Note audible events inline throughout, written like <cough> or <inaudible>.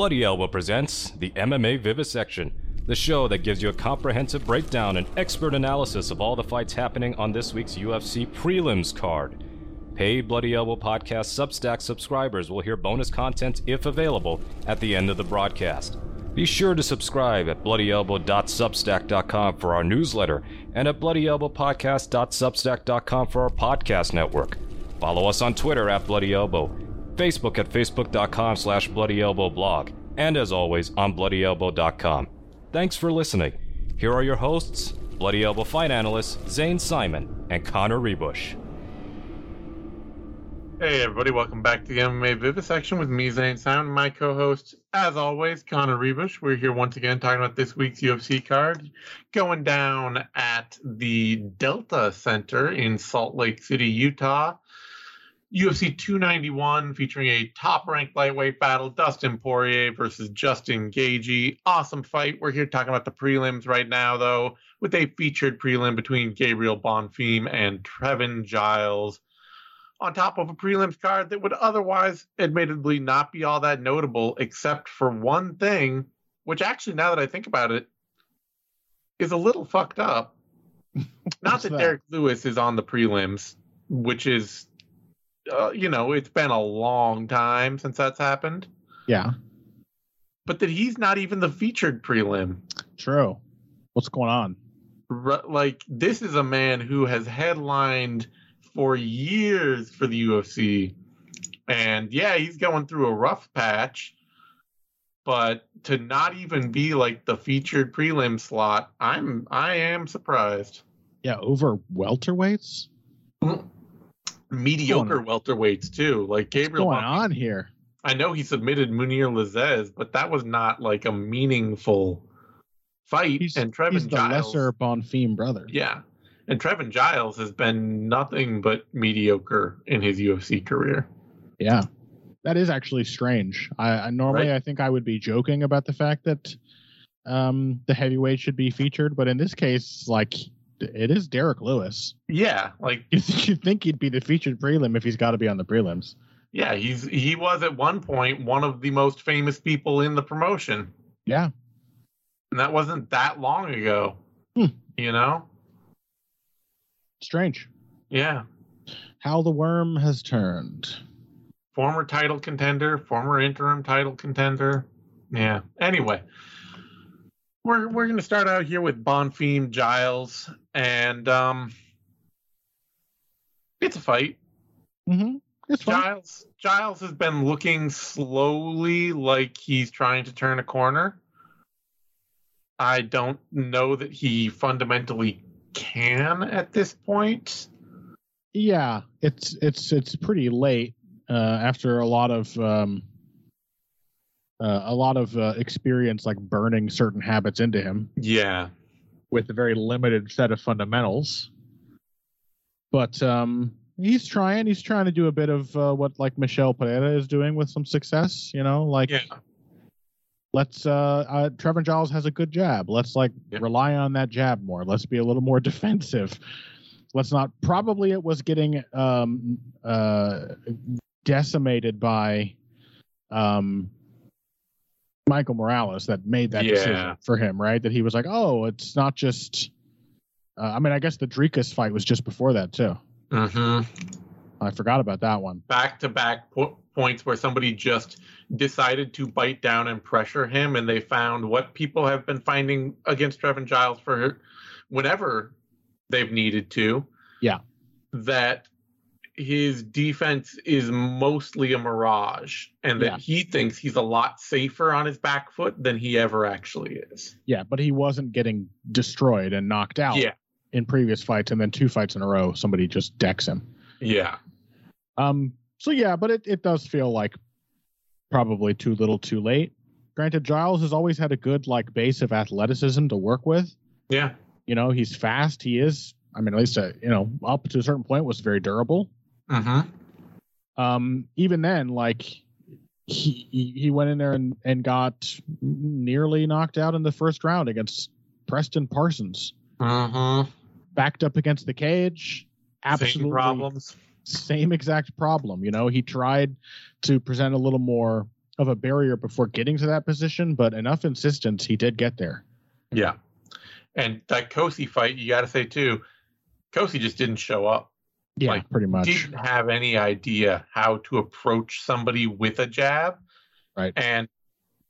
Bloody Elbow presents the MMA Vivisection, the show that gives you a comprehensive breakdown and expert analysis of all the fights happening on this week's UFC prelims card. Paid Bloody Elbow Podcast Substack subscribers will hear bonus content, if available, at the end of the broadcast. Be sure to subscribe at bloodyelbow.substack.com for our newsletter and at bloodyelbowpodcast.substack.com for our podcast network. Follow us on Twitter at Bloody Elbow, Facebook at facebook.com slash bloodyelbowblog, and as always on bloodyelbow.com. Thanks for listening. Here are your hosts, Bloody Elbow fight analysts Zane Simon and Connor Ruebusch. Hey everybody, welcome back to the MMA Vivisection with me, Zane Simon, my co-host, as always, Connor Ruebusch. We're here once again talking about this week's UFC card, going down at the Delta Center in Salt Lake City, Utah. UFC 291 featuring a top-ranked lightweight battle, Dustin Poirier versus Justin Gaethje. Awesome fight. We're here talking about the prelims right now, though, with a featured prelim between Gabriel Bonfim and Trevin Giles on top of a prelims card that would otherwise, admittedly, not be all that notable, except for one thing, which actually, now that I think about it, is a little fucked up. <laughs> not that, that, Derrick Lewis is on the prelims, which is, uh, you know, it's been a long time since that's happened. Yeah. But that he's not even the featured prelim. True. What's going on? R- like, this is a man who has headlined for years for the UFC. And yeah, he's going through a rough patch. But to not even be like the featured prelim slot, I'm I am surprised. Yeah, over welterweights? Mediocre welterweights too. Like Gabriel What's going on here? I know he submitted Mounir Lazzez, but that was not like a meaningful fight. He's, and Trevin he's the Giles, lesser Bonfim brother. Yeah. And Trevin Giles has been nothing but mediocre in his UFC career. Yeah, that is actually strange. I, I normally Right. I think I would be joking about the fact that um, the heavyweight should be featured, but in this case, like it is Derrick Lewis. Yeah, like You <laughs> think you'd think he'd be the featured prelim if he's got to be on the prelims? yeah, he's he was at one point one of the most famous people in the promotion, Yeah, and that wasn't that long ago. Hmm. You know? strange. Yeah. How the worm has turned. Former title contender, former interim title contender. Yeah. Anyway, we're we're gonna start out here with Bonfim Giles, and um, it's a fight. Mm-hmm. It's. Giles Giles has been looking slowly like he's trying to turn a corner. I don't know that he fundamentally can at this point. Yeah, it's it's it's pretty late uh, after a lot of um, uh, a lot of uh, experience, like burning certain habits into him Yeah. with a very limited set of fundamentals. But um, he's trying. He's trying to do a bit of uh, what like Michel Pereira is doing with some success. You know, like Yeah. let's uh, uh Trevor Giles has a good jab. Let's like Yeah. rely on that jab more. Let's be a little more <laughs> defensive. Let's not probably it was getting um uh decimated by um Michael Morales that made that Yeah. decision for him, right? That he was like, "Oh, it's not just uh, I mean, I guess the Drekas fight was just before that too. Mm-hmm. I forgot about that one. Back to back points where somebody just decided to bite down and pressure him, and they found what people have been finding against Trevin Giles for whenever they've needed to. Yeah. That his defense is mostly a mirage, and that Yeah. he thinks he's a lot safer on his back foot than he ever actually is. Yeah, but he wasn't getting destroyed and knocked out Yeah. in previous fights, and then two fights in a row, somebody just decks him. Yeah. Um. So yeah, but it, it does feel like probably too little, too late. Granted, Giles has always had a good like base of athleticism to work with. Yeah. You know, he's fast. He is. I mean, at least uh, you know up to a certain point was very durable. Mm-hmm. Um. Even then, like he he he went in there and and got nearly knocked out in the first round against Preston Parsons. Mm-hmm. Backed up against the cage. Absolutely Same problems. same exact problem. You know, he tried to present a little more of a barrier before getting to that position, but enough insistence he did get there. Yeah. And that Cosce fight, you got to say too, Cosce just didn't show up. Yeah, Like, pretty much. Didn't have any idea how to approach somebody with a jab. Right. And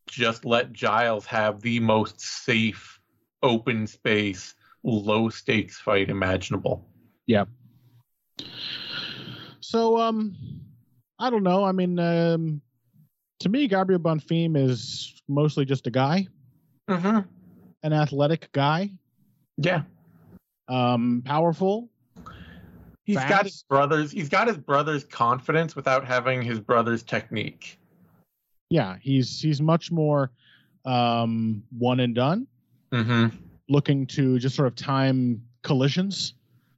just let Giles have the most safe, open space, low stakes fight imaginable. Yeah. So um I don't know. I mean um to me Gabriel Bonfim is mostly just a guy, Mm-hmm. an athletic guy, Yeah. um powerful. He's got his brothers. He's got his brother's confidence without having his brother's technique. Yeah, he's he's much more um one and done, Mm-hmm. looking to just sort of time collisions.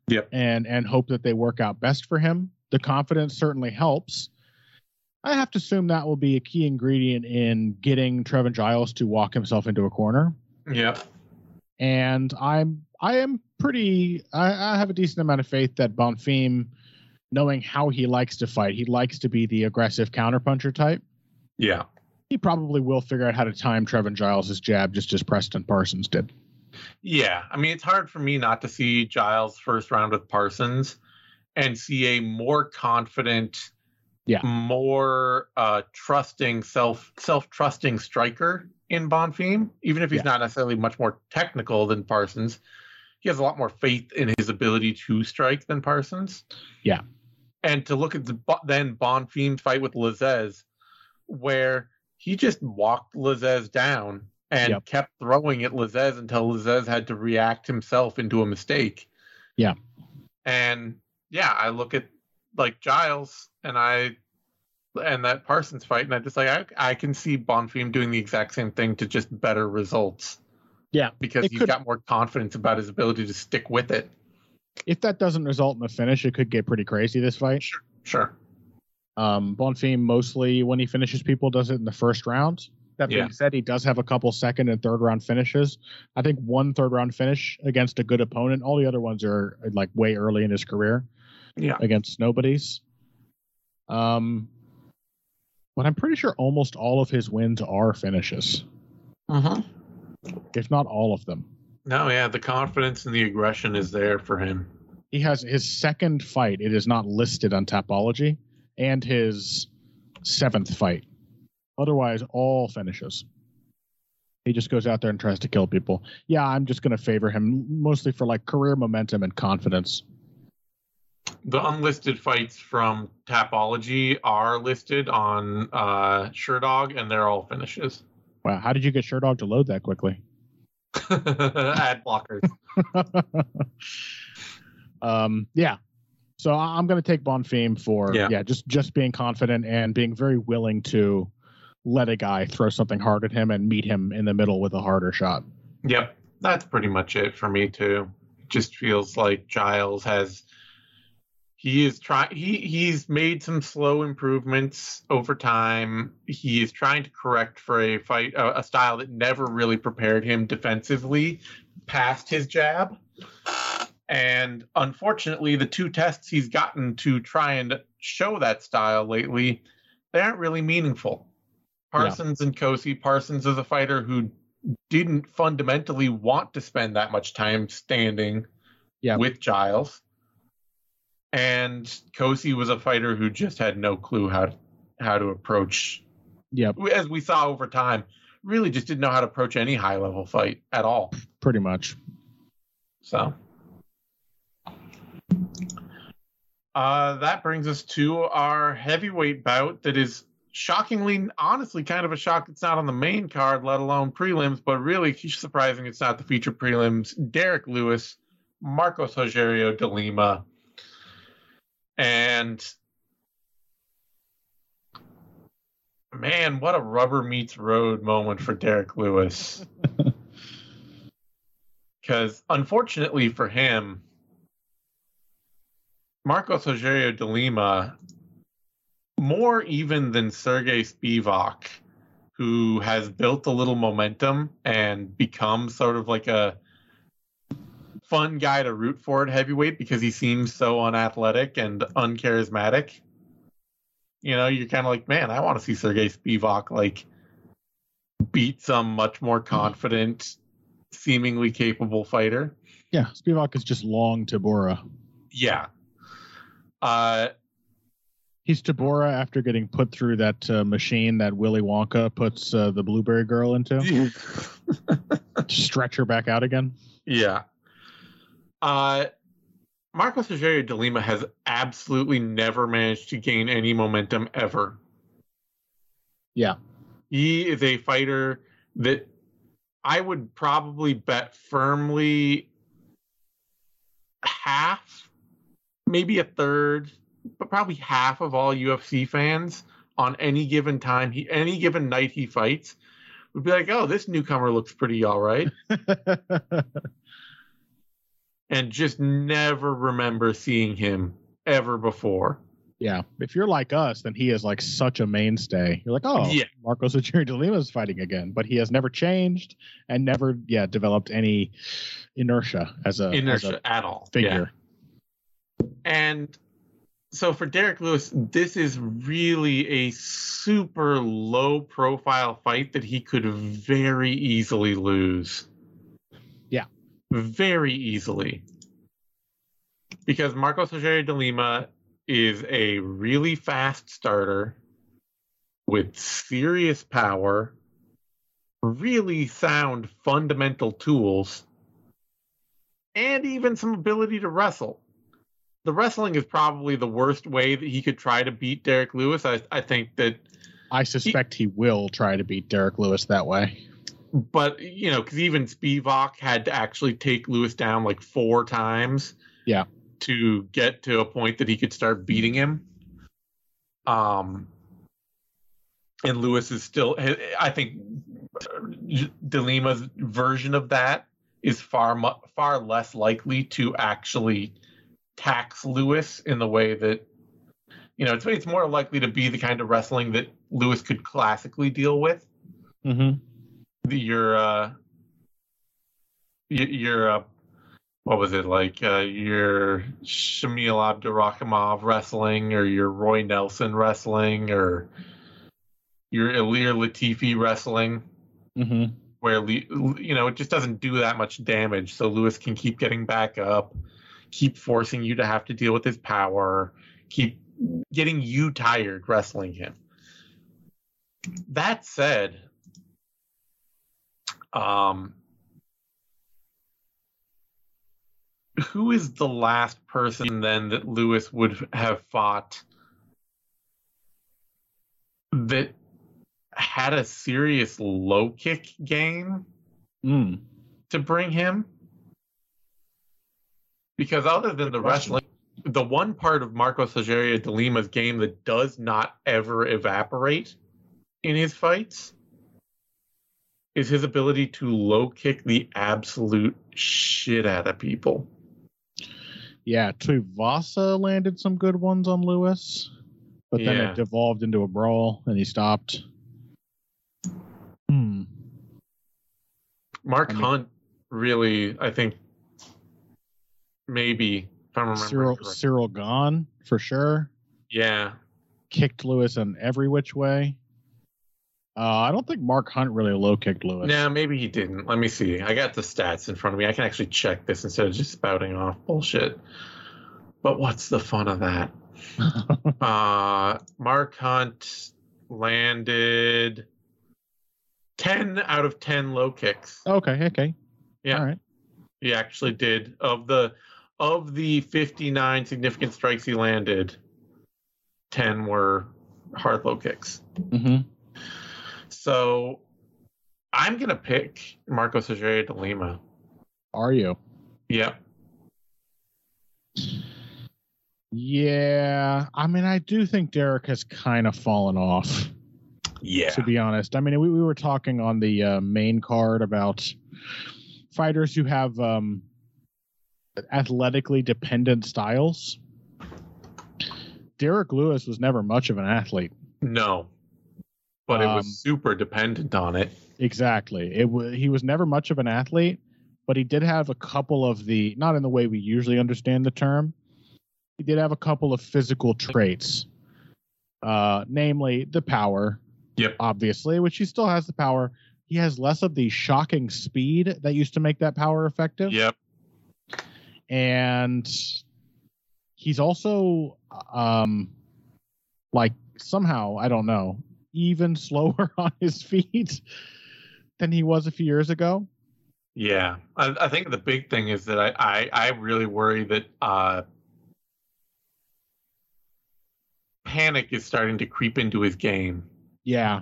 Yep. And and hope that they work out best for him. The confidence certainly helps. I have to assume that will be a key ingredient in getting Trevin Giles to walk himself into a corner. Yep. and I'm I am pretty I, I have a decent amount of faith that Bonfim, knowing how he likes to fight, he likes to be the aggressive counterpuncher type. Yeah. He probably will figure out how to time Trevin Giles' jab just as Preston Parsons did. Yeah. I mean, it's hard for me not to see Giles first round with Parsons and see a more confident, Yeah. more uh, trusting, self self trusting striker in Bonfim. Even if he's Yeah. not necessarily much more technical than Parsons, he has a lot more faith in his ability to strike than Parsons. Yeah. And to look at the then Bonfim's fight with Lazzez, where he just walked Lazzez down and Yep. kept throwing at Lazzez until Lazzez had to react himself into a mistake. Yeah. And yeah, I look at like Giles and I and that Parsons fight, and I just like I, I can see Bonfim doing the exact same thing to just better results. Yeah, Because he's could- got more confidence about his ability to stick with it. If that doesn't result in a finish, it could get pretty crazy this fight. Sure. Um, Bonfim mostly when he finishes people does it in the first round. That being Yeah. said, he does have a couple second and third round finishes. I think one third round finish against a good opponent. All the other ones are like way early in his career. Yeah. against nobodies. Um, but I'm pretty sure almost all of his wins are finishes, Mm-hmm. If not all of them. No, yeah, the confidence and the aggression is there for him. He has his second fight. It is not listed on Tapology, and his seventh fight. Otherwise, all finishes. He just goes out there and tries to kill people. Yeah, I'm just going to favor him mostly for like career momentum and confidence. The unlisted fights from Tapology are listed on uh, Sherdog, and they're all finishes. Wow, how did you get Sherdog to load that quickly? <laughs> Ad blockers. <laughs> um, yeah. So I'm going to take Bonfim for Yeah. yeah. just just being confident and being very willing to let a guy throw something hard at him and meet him in the middle with a harder shot. Yep, that's pretty much it for me too. It just feels like Giles has he is trying he he's made some slow improvements over time. He is trying to correct for a fight a, a style that never really prepared him defensively past his jab. And unfortunately, the two tests he's gotten to try and show that style lately, they aren't really meaningful. Parsons and Cosce, Parsons is a fighter who didn't fundamentally want to spend that much time standing Yeah. with Giles. And Cosce was a fighter who just had no clue how to, how to approach Yep, as we saw over time, really just didn't know how to approach any high level fight at all. pretty much. So uh, that brings us to our heavyweight bout that is shockingly, honestly, kind of a shock it's not on the main card, let alone prelims, but really surprising it's not the feature prelims. Derrick Lewis, Marcos Rogerio de Lima, and man, what a rubber meets road moment for Derrick Lewis. <laughs> Because unfortunately for him, Marcos Rogerio de Lima, more even than Sergey Spivak, who has built a little momentum and become sort of like a fun guy to root for at heavyweight because he seems so unathletic and uncharismatic. You know, you're kind of like, man, I want to see Sergey Spivak like beat some much more confident, seemingly capable fighter. Yeah, Spivak is just long Tybura. Yeah. Uh, He's Tybura after getting put through that uh, machine that Willy Wonka puts uh, the blueberry girl into. <laughs> stretch her back out again. yeah. Uh, Marcos Rogerio de Lima has absolutely never managed to gain any momentum ever. Yeah. He is a fighter that I would probably bet firmly half, maybe a third, but probably half of all UFC fans on any given time, he any given night he fights would be like, "Oh, this newcomer looks pretty all right," <laughs> and just never remember seeing him ever before. yeah. If you're like us, then he is like such a mainstay. You're like, oh, Yeah. Marcos Rogerio de Lima is fighting again, but he has never changed and never, yeah, developed any inertia as a, as Inertia a at all. Yeah. figure. And so for Derrick Lewis, this is really a super low profile fight that he could very easily lose. Very easily. Because Marcos Rogerio de Lima is a really fast starter with serious power, really sound fundamental tools, and even some ability to wrestle the wrestling is probably the worst way that he could try to beat Derrick Lewis. I, I think that, I suspect he will try to beat Derrick Lewis that way. But you know, because even Spivak had to actually take Lewis down like four times, Yeah. to get to a point that he could start beating him. Um, and Lewis is still, I think, Delima's version of that is far far less likely to actually tax Lewis in the way that you know it's it's more likely to be the kind of wrestling that Lewis could classically deal with. Mm-hmm. The, your uh your, your uh what was it like uh your Shamil Abdurakhimov wrestling or your Roy Nelson wrestling or your Ilir Latifi wrestling? Mm-hmm. where you know it just doesn't do that much damage. So lewis can keep getting back up keep forcing you to have to deal with his power keep getting you tired wrestling him. That said um who is the last person then that lewis would have fought that had a serious low kick game Mm. to bring him because other than the wrestling the one part of Marcos Rogerio de Lima's game that does not ever evaporate in his fights is his ability to low kick the absolute shit out of people. Yeah, Tuivasa landed some good ones on Lewis, but then Yeah. it devolved into a brawl and he stopped. Hmm. Mark I mean- Hunt really, I think, maybe if remembering Cyril correctly. Ciryl Gane for sure. Yeah, Kicked Lewis in every which way. Uh, I don't think Mark Hunt really low kicked Lewis. no, maybe he didn't. Let me see. I got the stats in front of me. I can actually check this instead of just spouting off bullshit. But what's the fun of that? <laughs> Uh, Mark Hunt landed 10 out of 10 low kicks. okay, okay. Yeah. All right. He actually did of the of the 59 significant strikes he landed, 10 were hard low kicks. hmm So I'm going to pick Marcos Rogerio de Lima. Are you? Yep. Yeah. I mean, I do think Derrick has kind of fallen off. Yeah. to be honest. I mean, we, we were talking on the uh, main card about fighters who have um, athletically dependent styles. Derrick Lewis was never much of an athlete. No. But it Um, was super dependent on it. Exactly. It he was never much of an athlete, but he did have a couple of the not in the way we usually understand the term. He did have a couple of physical traits uh, namely the power. Yep. Obviously, which he still has the power. He has less of the shocking speed that used to make that power effective. Yep. And he's also um like somehow, I don't know, even <laughs> slower on his feet than he was a few years ago. Yeah, I, I think the big thing is that I, I, I really worry that uh, panic is starting to creep into his game. Yeah.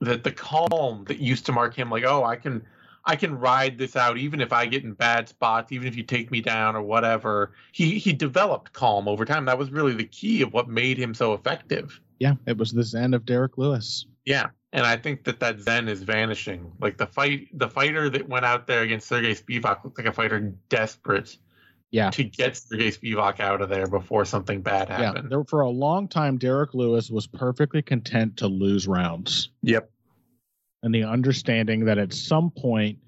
That the calm that used to mark him, like, oh, I can, I can ride this out even if I get in bad spots, even if you take me down or whatever. He he developed calm over time. That was really the key of what made him so effective. Yeah, it was the zen of Derrick Lewis. Yeah, and I think that that zen is vanishing. Like the fight, the fighter that went out there against Sergey Spivak looked like a fighter desperate Yeah. to get Sergey Spivak out of there before something bad Yeah, happened. there, for a long time, Derrick Lewis was perfectly content to lose rounds. Yep. and the understanding that at some point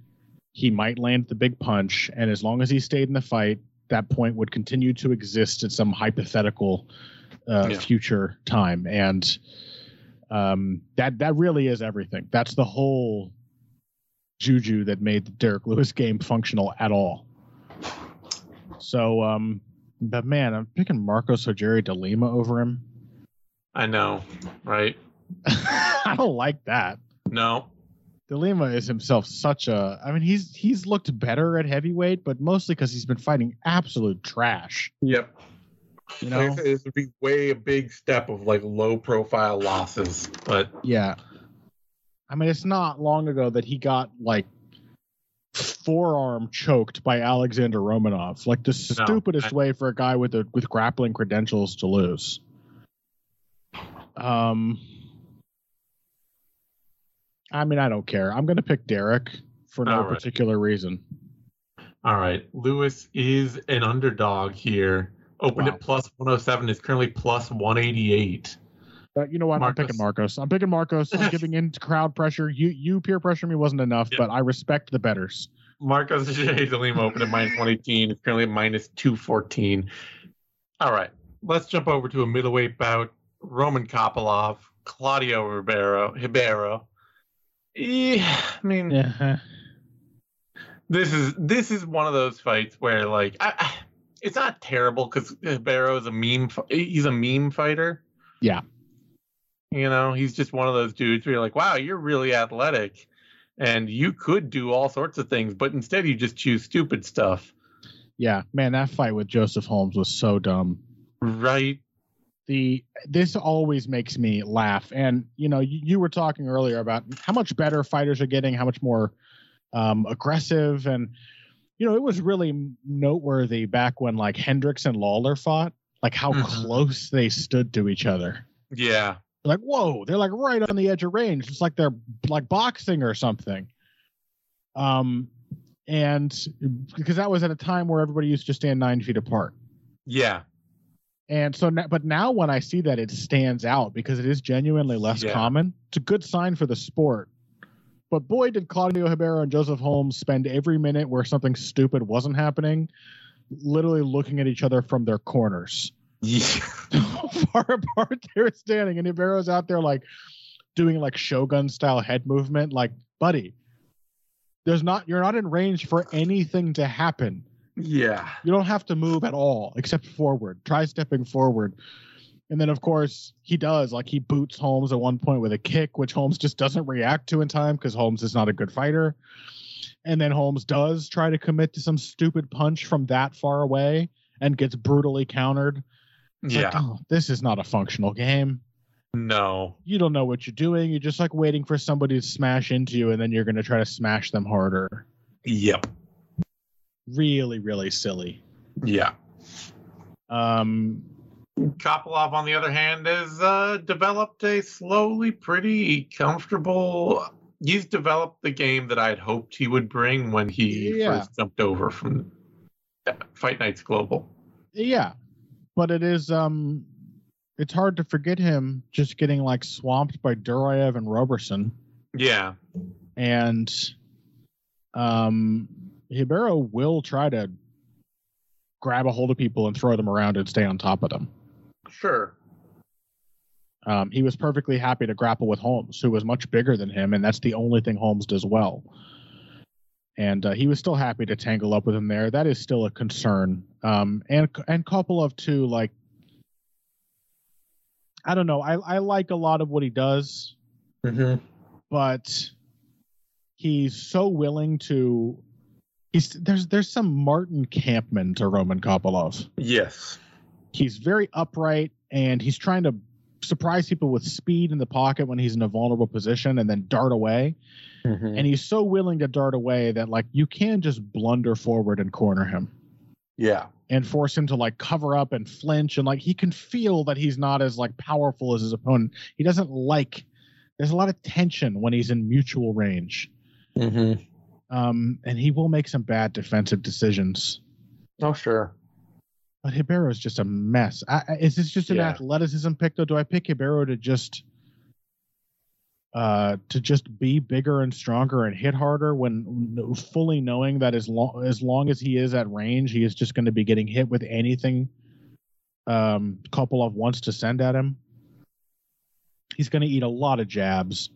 he might land the big punch, and as long as he stayed in the fight, that point would continue to exist at some hypothetical uh, Yeah. future time, and um, that that really is everything. That's the whole juju that made the Derrick Lewis game functional at all. So, um, but man, I'm picking Marcos Rogerio de Lima over him. I know, right? <laughs> I don't like that. No. De Lima is himself such a. I mean, he's he's looked better at heavyweight, but mostly because he's been fighting absolute trash. Yep. You know? this would be way a big step of like low profile losses, but Yeah. I mean, it's not long ago that he got like forearm choked by Alexander Romanov, like the No, stupidest I- way for a guy with a with grappling credentials to lose. Um. I mean, I don't care. I'm going to pick Derrick for no right. particular reason. all right. Lewis is an underdog here. Opened Wow. at plus 107, is currently plus 188. But you know what? I'm picking Marcos. I'm picking Marcos. I'm giving in to crowd pressure. You you peer pressure me wasn't enough, Yep. but I respect the betters. Marcos J. Lima opened at minus 118, It's currently at minus 214. All right. Let's jump over to a middleweight bout. Roman Kopylov, Claudio Ribeiro, Ribeiro. Yeah, I mean, Yeah. this is this is one of those fights where like I- it's not terrible because Ribeiro is a meme. He's a meme fighter. Yeah. You know, he's just one of those dudes where you're like, wow, you're really athletic, and you could do all sorts of things, but instead you just choose stupid stuff. Yeah, man, that fight with Joseph Holmes was so dumb. Right. The this always makes me laugh. And you know, you, you were talking earlier about how much better fighters are getting, how much more um, aggressive, and you know, it was really noteworthy back when like Hendricks and Lawler fought, like how Mhm. close they stood to each other. Yeah. like whoa they're like right on the edge of range it's like they're like boxing or something um and because that was at a time where everybody used to stand nine feet apart Yeah. and so now, but now when i see that it stands out because it is genuinely less Yeah. common it's a good sign for the sport but boy did claudio Ribeiro and joseph holmes spend every minute where something stupid wasn't happening literally looking at each other from their corners Yeah. <laughs> far apart they were standing, and Ibero's out there like doing like Shogun style head movement. Like, buddy, there's not you're not in range for anything to happen. Yeah. You don't have to move at all except forward. Try stepping forward. And then of course he does. Like he boots Holmes at one point with a kick, which Holmes just doesn't react to in time because Holmes is not a good fighter. And then Holmes does try to commit to some stupid punch from that far away and gets brutally countered. It's like, Yeah. oh, this is not a functional game. No. You don't know what you're doing. You're just like waiting for somebody to smash into you, and then you're going to try to smash them harder. Yep. Really, really silly. Yeah. Um, Kopylov, on the other hand, has uh, developed a slowly pretty comfortable. He's developed the game that I'd hoped he would bring when he Yeah. first jumped over from uh, Fight Nights Global. yeah, but it is. Um, it's hard to forget him just getting like swamped by Duraev and Roberson, Yeah. and um, Ribeiro will try to grab a hold of people and throw them around and stay on top of them. Sure. Um, he was perfectly happy to grapple with Holmes, who was much bigger than him, and that's the only thing Holmes does well. And uh, he was still happy to tangle up with him there. That is still a concern. Um, and and Kopylov too, like I don't know. I I like a lot of what he does, Mm-hmm. but he's so willing to. He's there's there's some Martin Kampmann to Roman Kopylov. Yes. He's very upright and he's trying to surprise people with speed in the pocket when he's in a vulnerable position and then dart away. Mm-hmm. And he's so willing to dart away that like you can just blunder forward and corner him Yeah. and force him to like cover up and flinch and like he can feel that he's not as like powerful as his opponent. He doesn't like there's a lot of tension when he's in mutual range. Mm-hmm. Um and he will make some bad defensive decisions. Oh, sure. But Ribeiro is just a mess. I, is this just an Yeah. athleticism pick though? Do I pick Ribeiro to just uh to just be bigger and stronger and hit harder when fully knowing that as long as long as he is at range, he is just going to be getting hit with anything um Kopylov wants to send at him. He's going to eat a lot of jabs,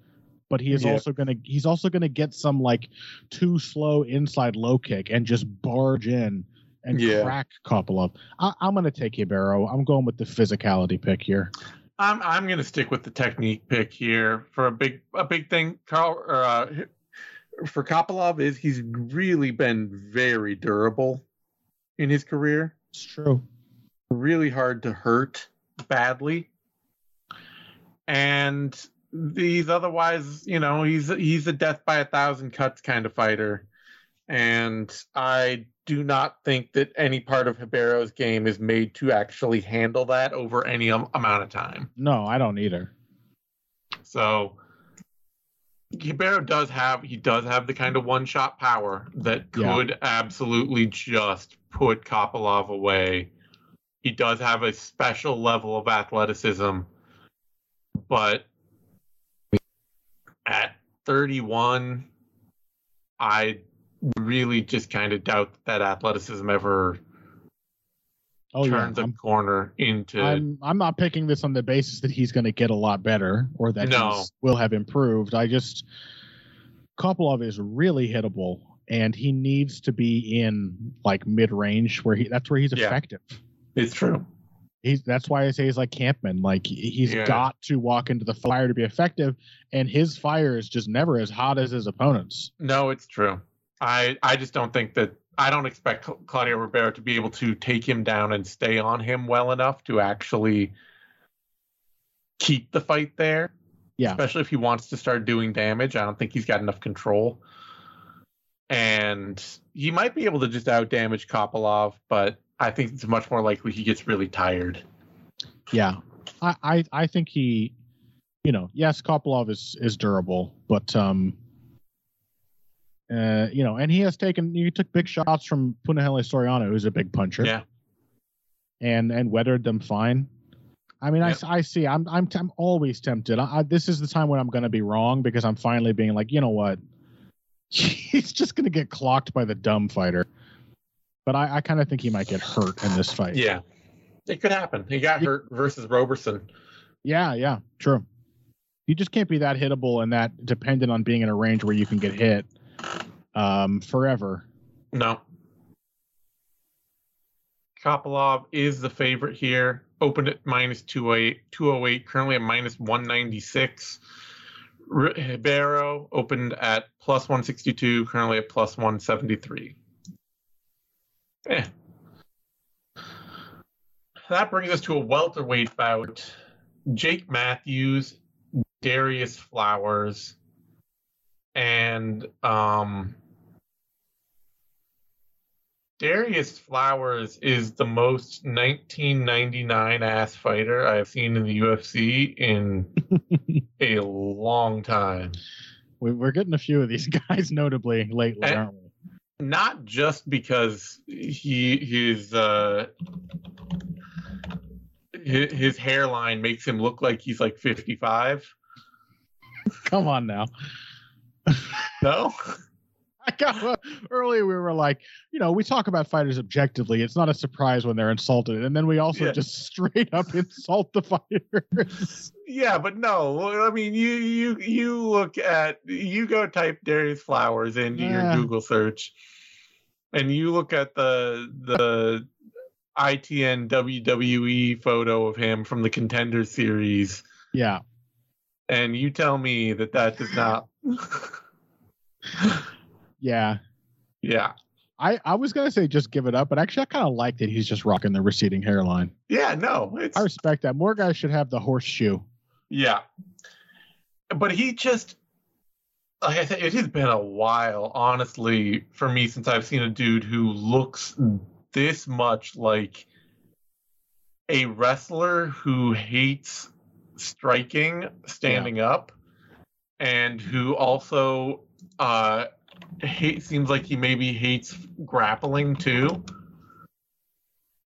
but he is Yeah. also going to he's also going to get some like too slow inside low kick and just barge in and Yeah. crack Kopylov. I, I'm going to take Ribeiro. I'm going with the physicality pick here. I'm I'm gonna stick with the technique pick here for a big a big thing. Carl or, uh, for Kopylov is he's really been very durable in his career. It's true. Really hard to hurt badly, and these otherwise, you know, he's he's a death by a thousand cuts kind of fighter, and I do not think that any part of Ribeiro's game is made to actually handle that over any am- amount of time. No, I don't either. So Ribeiro does have he does have the kind of one shot power that Yeah. could absolutely just put Kopylov away. He does have a special level of athleticism, but at 31, I really just kind of doubt that athleticism ever Oh yeah, turns a I'm, corner into. I'm I'm not picking this on the basis that he's going to get a lot better or that No. he will have improved. I just Kopylov is really hittable, and he needs to be in like mid range where he that's where he's Yeah. effective. it's true. He's that's why I say he's like Kampmann. Like he- he's Yeah. got to walk into the fire to be effective, and his fire is just never as hot as his opponent's. No, it's true. I I just don't think that I don't expect Cl- Claudio Ribeiro to be able to take him down and stay on him well enough to actually keep the fight there. Yeah. Especially if he wants to start doing damage. I don't think he's got enough control. And he might be able to just out damage Kopylov, but I think it's much more likely he gets really tired. Yeah, I, I I think he, you know, yes, Kopylov is is durable, but um, uh, you know, and he has taken he took big shots from Punahele Soriano, who's a big puncher, Yeah. and and weathered them fine. I mean, Yep. I, I see. I'm I'm I'm always tempted. I, I, this is the time when I'm going to be wrong because I'm finally being like, you know what? <laughs> He's just going to get clocked by the dumb fighter. But I, I kind of think he might get hurt in this fight. Yeah. It could happen. He got hurt versus Roberson. Yeah, yeah, true. You just can't be that hittable and that dependent on being in a range where you can get hit um, forever. No. Kopylov is the favorite here. Opened at minus 208, 208 currently at minus 196. R- Ribeiro opened at plus 162, currently at plus 173. Eh. That brings us to a welterweight bout. Jake Matthews, Darius Flowers, and um, Darius Flowers is the most 1999 ass fighter I've seen in the UFC in a long time. We, we're getting a few of these <laughs> guys, notably lately, And- aren't we? Not just because he his uh his, his hairline makes him look like he's like 55. Come on now. No. <laughs> I got- uh, earlier we were like, you know, we talk about fighters objectively. It's not a surprise when they're insulted, and then we also Yeah. just straight up <laughs> insult the fighters. Yeah, but no. I mean, you you you look at you go type Darius Flowers into Yeah. your Google search, and you look at the the ITN WWE photo of him from the Contender Series, yeah, and you tell me that that does not. Yeah. yeah, I I was gonna say just give it up, but actually I kind of like that he's just rocking the receding hairline. yeah, no, I respect that. More guys should have the horseshoe. Yeah. But he just like I said, it has been a while, honestly, for me since I've seen a dude who looks this much like a wrestler who hates striking standing up and who also uh hate seems like he maybe hates grappling too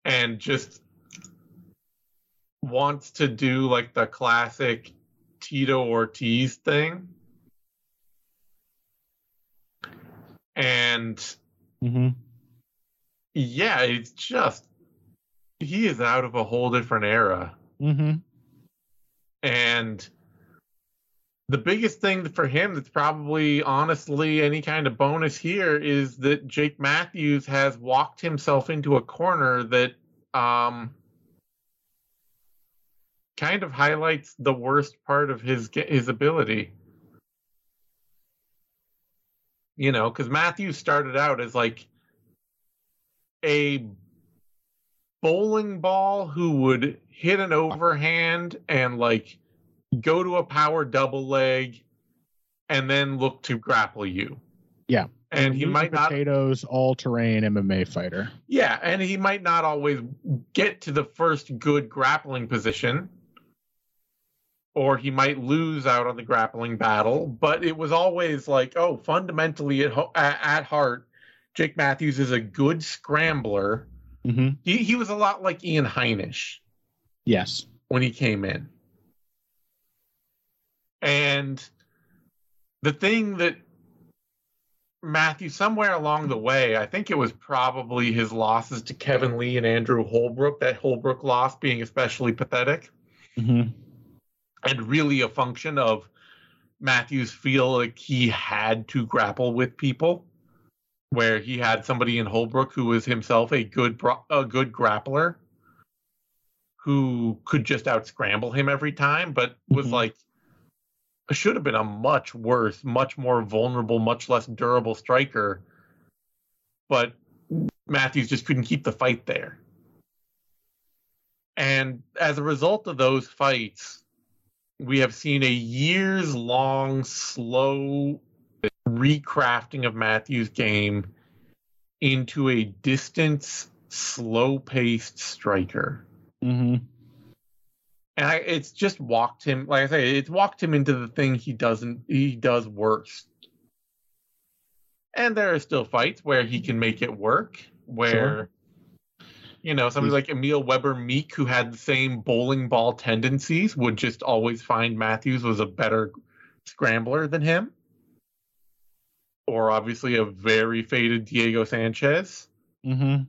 and just wants to do like the classic Tito Ortiz thing. And Mm-hmm. yeah, it's just he is out of a whole different era. Mm-hmm. And the biggest thing for him that's probably honestly any kind of bonus here is that Jake Matthews has walked himself into a corner that um kind of highlights the worst part of his his ability. You know, cuz Matthews started out as like a bowling ball who would hit an overhand and like go to a power double leg and then look to grapple you. Yeah. And he might not potatoes all terrain MMA fighter. yeah, and he might not always get to the first good grappling position or he might lose out on the grappling battle, but it was always like, oh, fundamentally at ho- at, at heart Jake Matthews is a good scrambler. Mm-hmm. He he was a lot like Ian Heinisch. Yes. when he came in. And the thing that Matthew, somewhere along the way, I think it was probably his losses to Kevin Lee and Andrew Holbrook, that Holbrook loss being especially pathetic, Mm-hmm. and really a function of Matthews feel like he had to grapple with people, where he had somebody in Holbrook who was himself a good a good grappler, who could just out scramble him every time, but was Mhm. like should have been a much worse, much more vulnerable, much less durable striker. But Matthews just couldn't keep the fight there. And as a result of those fights, we have seen a years long, slow recrafting of Matthews' game into a distance, slow paced striker. Mm-hmm. And I, it's just walked him, like I say, it's walked him into the thing he doesn't, he does worse. And there are still fights where he can make it work, where, Sure. you know, somebody like Emil Weber Meek, who had the same bowling ball tendencies, would just always find Matthews was a better scrambler than him. Or obviously a very faded Diego Sanchez Mm-hmm.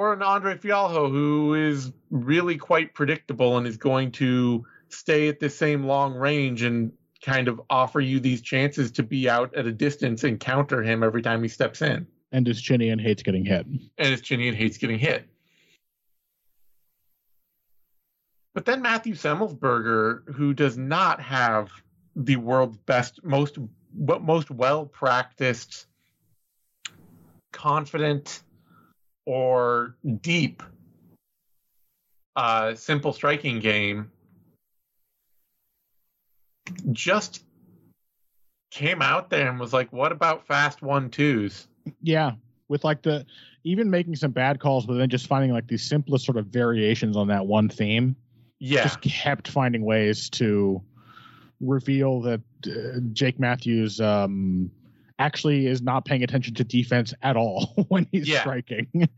Or an Andre Fialho who is really quite predictable and is going to stay at the same long range and kind of offer you these chances to be out at a distance and counter him every time he steps in. And is Chinian hates getting hit. And his Chinian hates getting hit. But then Matthew Semmelsberger, who does not have the world's best, most most well practiced, confident, or deep uh, simple striking game, just came out there and was like, "What about fast one twos?" Yeah. With like the even making some bad calls, but then just finding like these simplest sort of variations on that one theme. Yeah, Just kept finding ways to reveal that uh, Jake Matthews um, actually is not paying attention to defense at all <laughs> when he's Yeah. striking.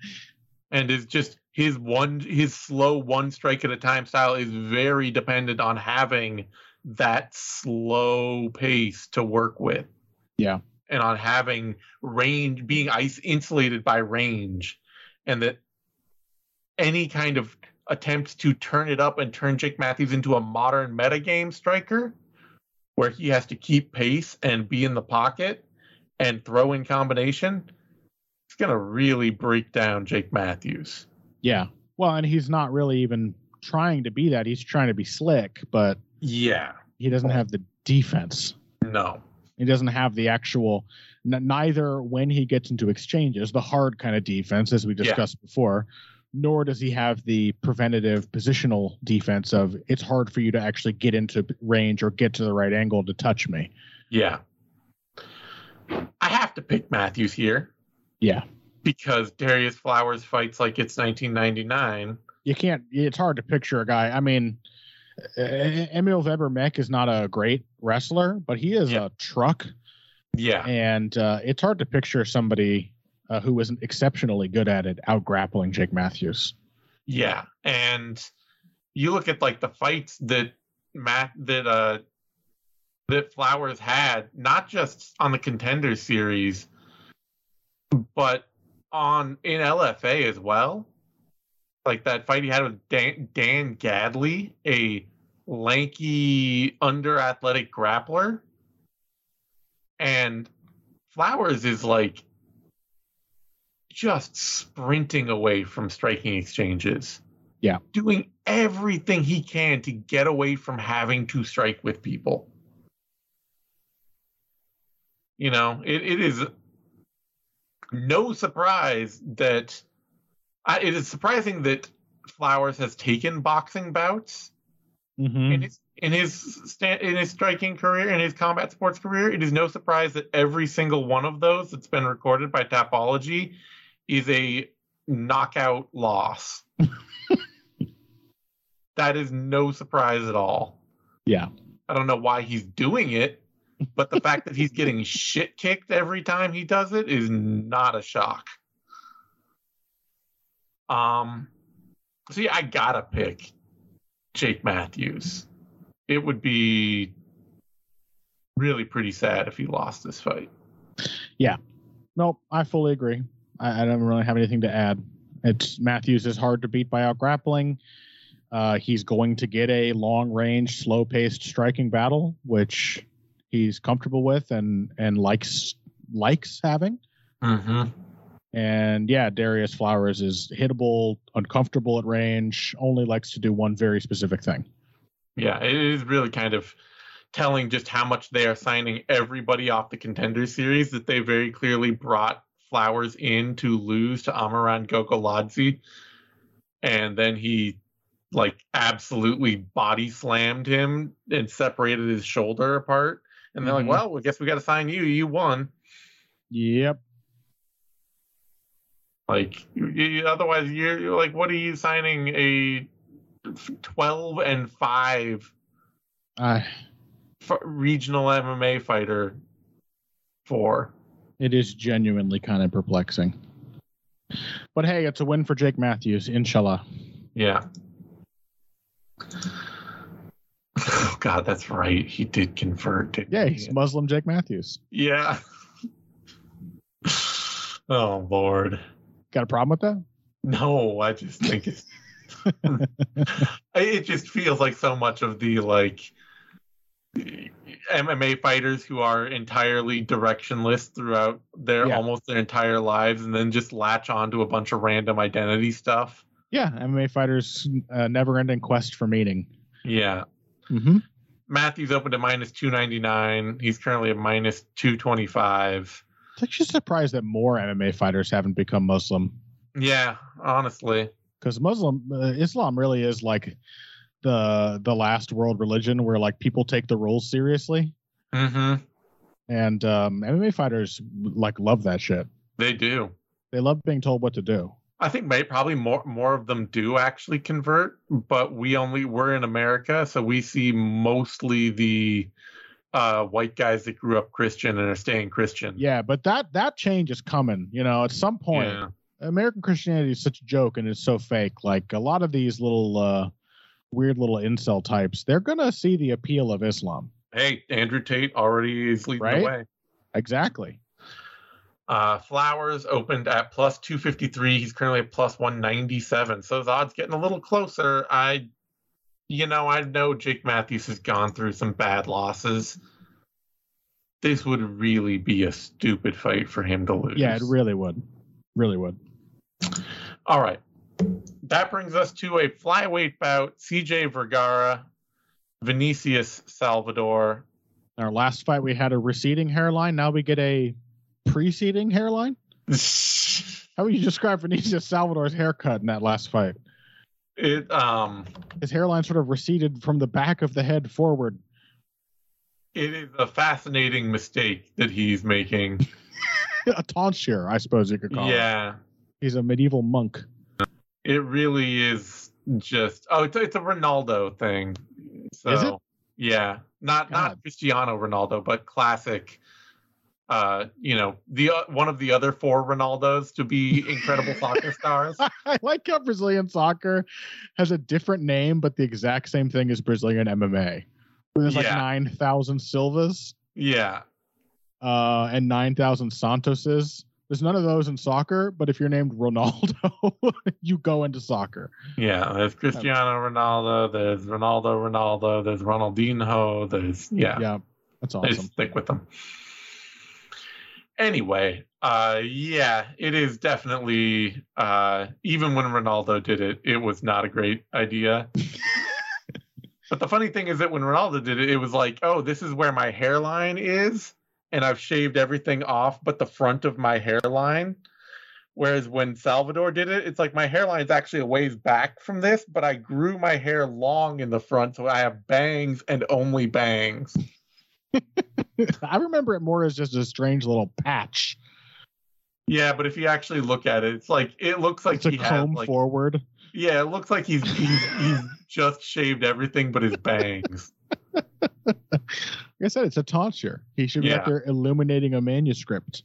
and is just his one his slow one strike at a time style is very dependent on having that slow pace to work with. Yeah. and on having range being ice insulated by range and that any kind of attempt to turn it up and turn Jake Matthews into a modern metagame striker where he has to keep pace and be in the pocket and throw in combination, it's going to really break down Jake Matthews. Yeah. Well, and he's not really even trying to be that. He's trying to be slick, but Yeah. he doesn't have the defense. No. He doesn't have the actual, n- neither when he gets into exchanges, the hard kind of defense, as we Yeah. discussed before, nor does he have the preventative positional defense of it's hard for you to actually get into range or get to the right angle to touch me. Yeah. I have to pick Matthews here Yeah. because Darrius Flowers fights like it's 1999. You can't, it's hard to picture a guy. I mean, Emil Weber Meek is not a great wrestler, but he is Yeah. a truck. Yeah. and uh, it's hard to picture somebody uh, who isn't exceptionally good at it out grappling Jake Matthews. Yeah. And you look at like the fights that Matt that uh that Flowers had, not just on the contender series, but on in LFA as well. Like that fight he had with Dan, Dan Gadley, a lanky, under athletic grappler. And Flowers is like just sprinting away from striking exchanges. Yeah. Doing everything he can to get away from having to strike with people. You know, it, it is no surprise that I, it is surprising that Flowers has taken boxing bouts Mm-hmm. in his in his in his striking career in his combat sports career. It is no surprise that every single one of those that's been recorded by Tapology is a knockout loss. <laughs> that is no surprise at all. Yeah. I don't know why he's doing it, but the fact that he's getting shit kicked every time he does it is not a shock. Um, yeah, I gotta pick Jake Matthews. It would be really pretty sad if he lost this fight. Yeah. Nope, I fully agree. I, I don't really have anything to add. It's Matthews is hard to beat by out grappling. Uh, he's going to get a long range, slow paced striking battle, which he's comfortable with and and likes likes having. Mm-hmm. And yeah, Darrius Flowers is hittable, uncomfortable at range, only likes to do one very specific thing. Yeah, it is really kind of telling just how much they are signing everybody off the contender series that they very clearly brought Flowers in to lose to Amiran Gogoladze. And then he like absolutely body slammed him and separated his shoulder apart. And they're Mhm. like, well, I guess we got to sign you. You won. Yep. Like, you, you, otherwise, you're, you're like, what are you signing a 12 and 5 I f- regional MMA fighter for. It is genuinely kind of perplexing. But hey, it's a win for Jake Matthews, inshallah. Yeah. God, that's right. He did convert. Yeah, he? he's Muslim Jake Matthews. Yeah. oh Lord. Got a problem with that? No, I just think it's. <laughs> it just feels like so much of the like MMA fighters who are entirely directionless throughout their Yeah. almost their entire lives, and then just latch onto a bunch of random identity stuff. Yeah, MMA fighters' uh, never-ending quest for meaning. Yeah. Mm-hmm. Matthews opened at minus 299. He's currently at minus 225. It's actually surprised that more MMA fighters haven't become Muslim Yeah, honestly. because Muslim uh, Islam really is like the the last world religion where like people take the rules seriously, Mm-hmm. and um, MMA fighters like love that shit. They do. They love being told what to do. I think maybe probably more more of them do actually convert, but we only we're in America, so we see mostly the uh, white guys that grew up Christian and are staying Christian. Yeah, but that that change is coming. You know, at some point, Yeah. American Christianity is such a joke and it's so fake. Like a lot of these little uh, weird little incel types, they're gonna see the appeal of Islam. Hey, Andrew Tate already is leading Right? the way. Exactly. Uh, Flowers opened at plus 253. He's currently at plus 197. So his odds getting a little closer. I, you know, I know Jake Matthews has gone through some bad losses. This would really be a stupid fight for him to lose. Yeah, it really would. Really would. All right. That brings us to a flyweight bout CJ Vergara, Vinicius Salvador. Our last fight, we had a receding hairline. Now we get a preceding hairline. <laughs> How would you describe Vinicius Salvador's haircut in that last fight? It um His hairline sort of receded from the back of the head forward. it is a fascinating mistake that he's making. <laughs> a tonsure, I suppose you could call it. yeah. He's a medieval monk. It really is just oh it's, it's a Ronaldo thing. So Is it? yeah. Not God. not Cristiano Ronaldo, but classic uh you know the uh, one of the other four Ronaldos to be incredible soccer <laughs> stars. I like how Brazilian soccer has a different name, but the exact same thing as Brazilian MMA. There's like Yeah. 9,000 Silvas Yeah. uh, and 9,000 Santoses. There's none of those in soccer, but if you're named Ronaldo, <laughs> you go into soccer. Yeah, there's Cristiano Ronaldo, there's Ronaldo Ronaldo, there's Ronaldinho, there's yeah, Yeah, that's they awesome. stick with them. Anyway, uh yeah, it is definitely uh even when Ronaldo did it, it was not a great idea. <laughs> but the funny thing is that when Ronaldo did it, it was like, oh, this is where my hairline is, and I've shaved everything off but the front of my hairline. Whereas when Salvador did it, it's like my hairline is actually a ways back from this, but I grew my hair long in the front, so I have bangs and only bangs. I remember it more as just a strange little patch. Yeah, but if you actually look at it, it's like it looks like It's a he has comb like forward. yeah, it looks like he's he's he's just shaved everything but his bangs. Like I said, it's a tonsure. He should be Yeah. out there illuminating a manuscript.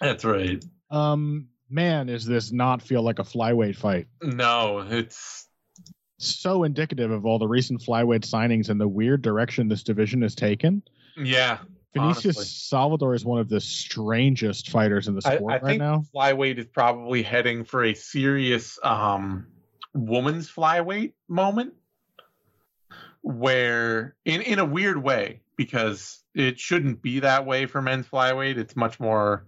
That's right. Um, man, is this not feel like a flyweight fight? No, it's So indicative of all the recent flyweight signings and the weird direction this division has taken. Yeah. Vinicius honestly. Salvador is one of the strangest fighters in the I, sport I right think now. flyweight is probably heading for a serious um woman's flyweight moment where in in a weird way because it shouldn't be that way for men's flyweight it's much more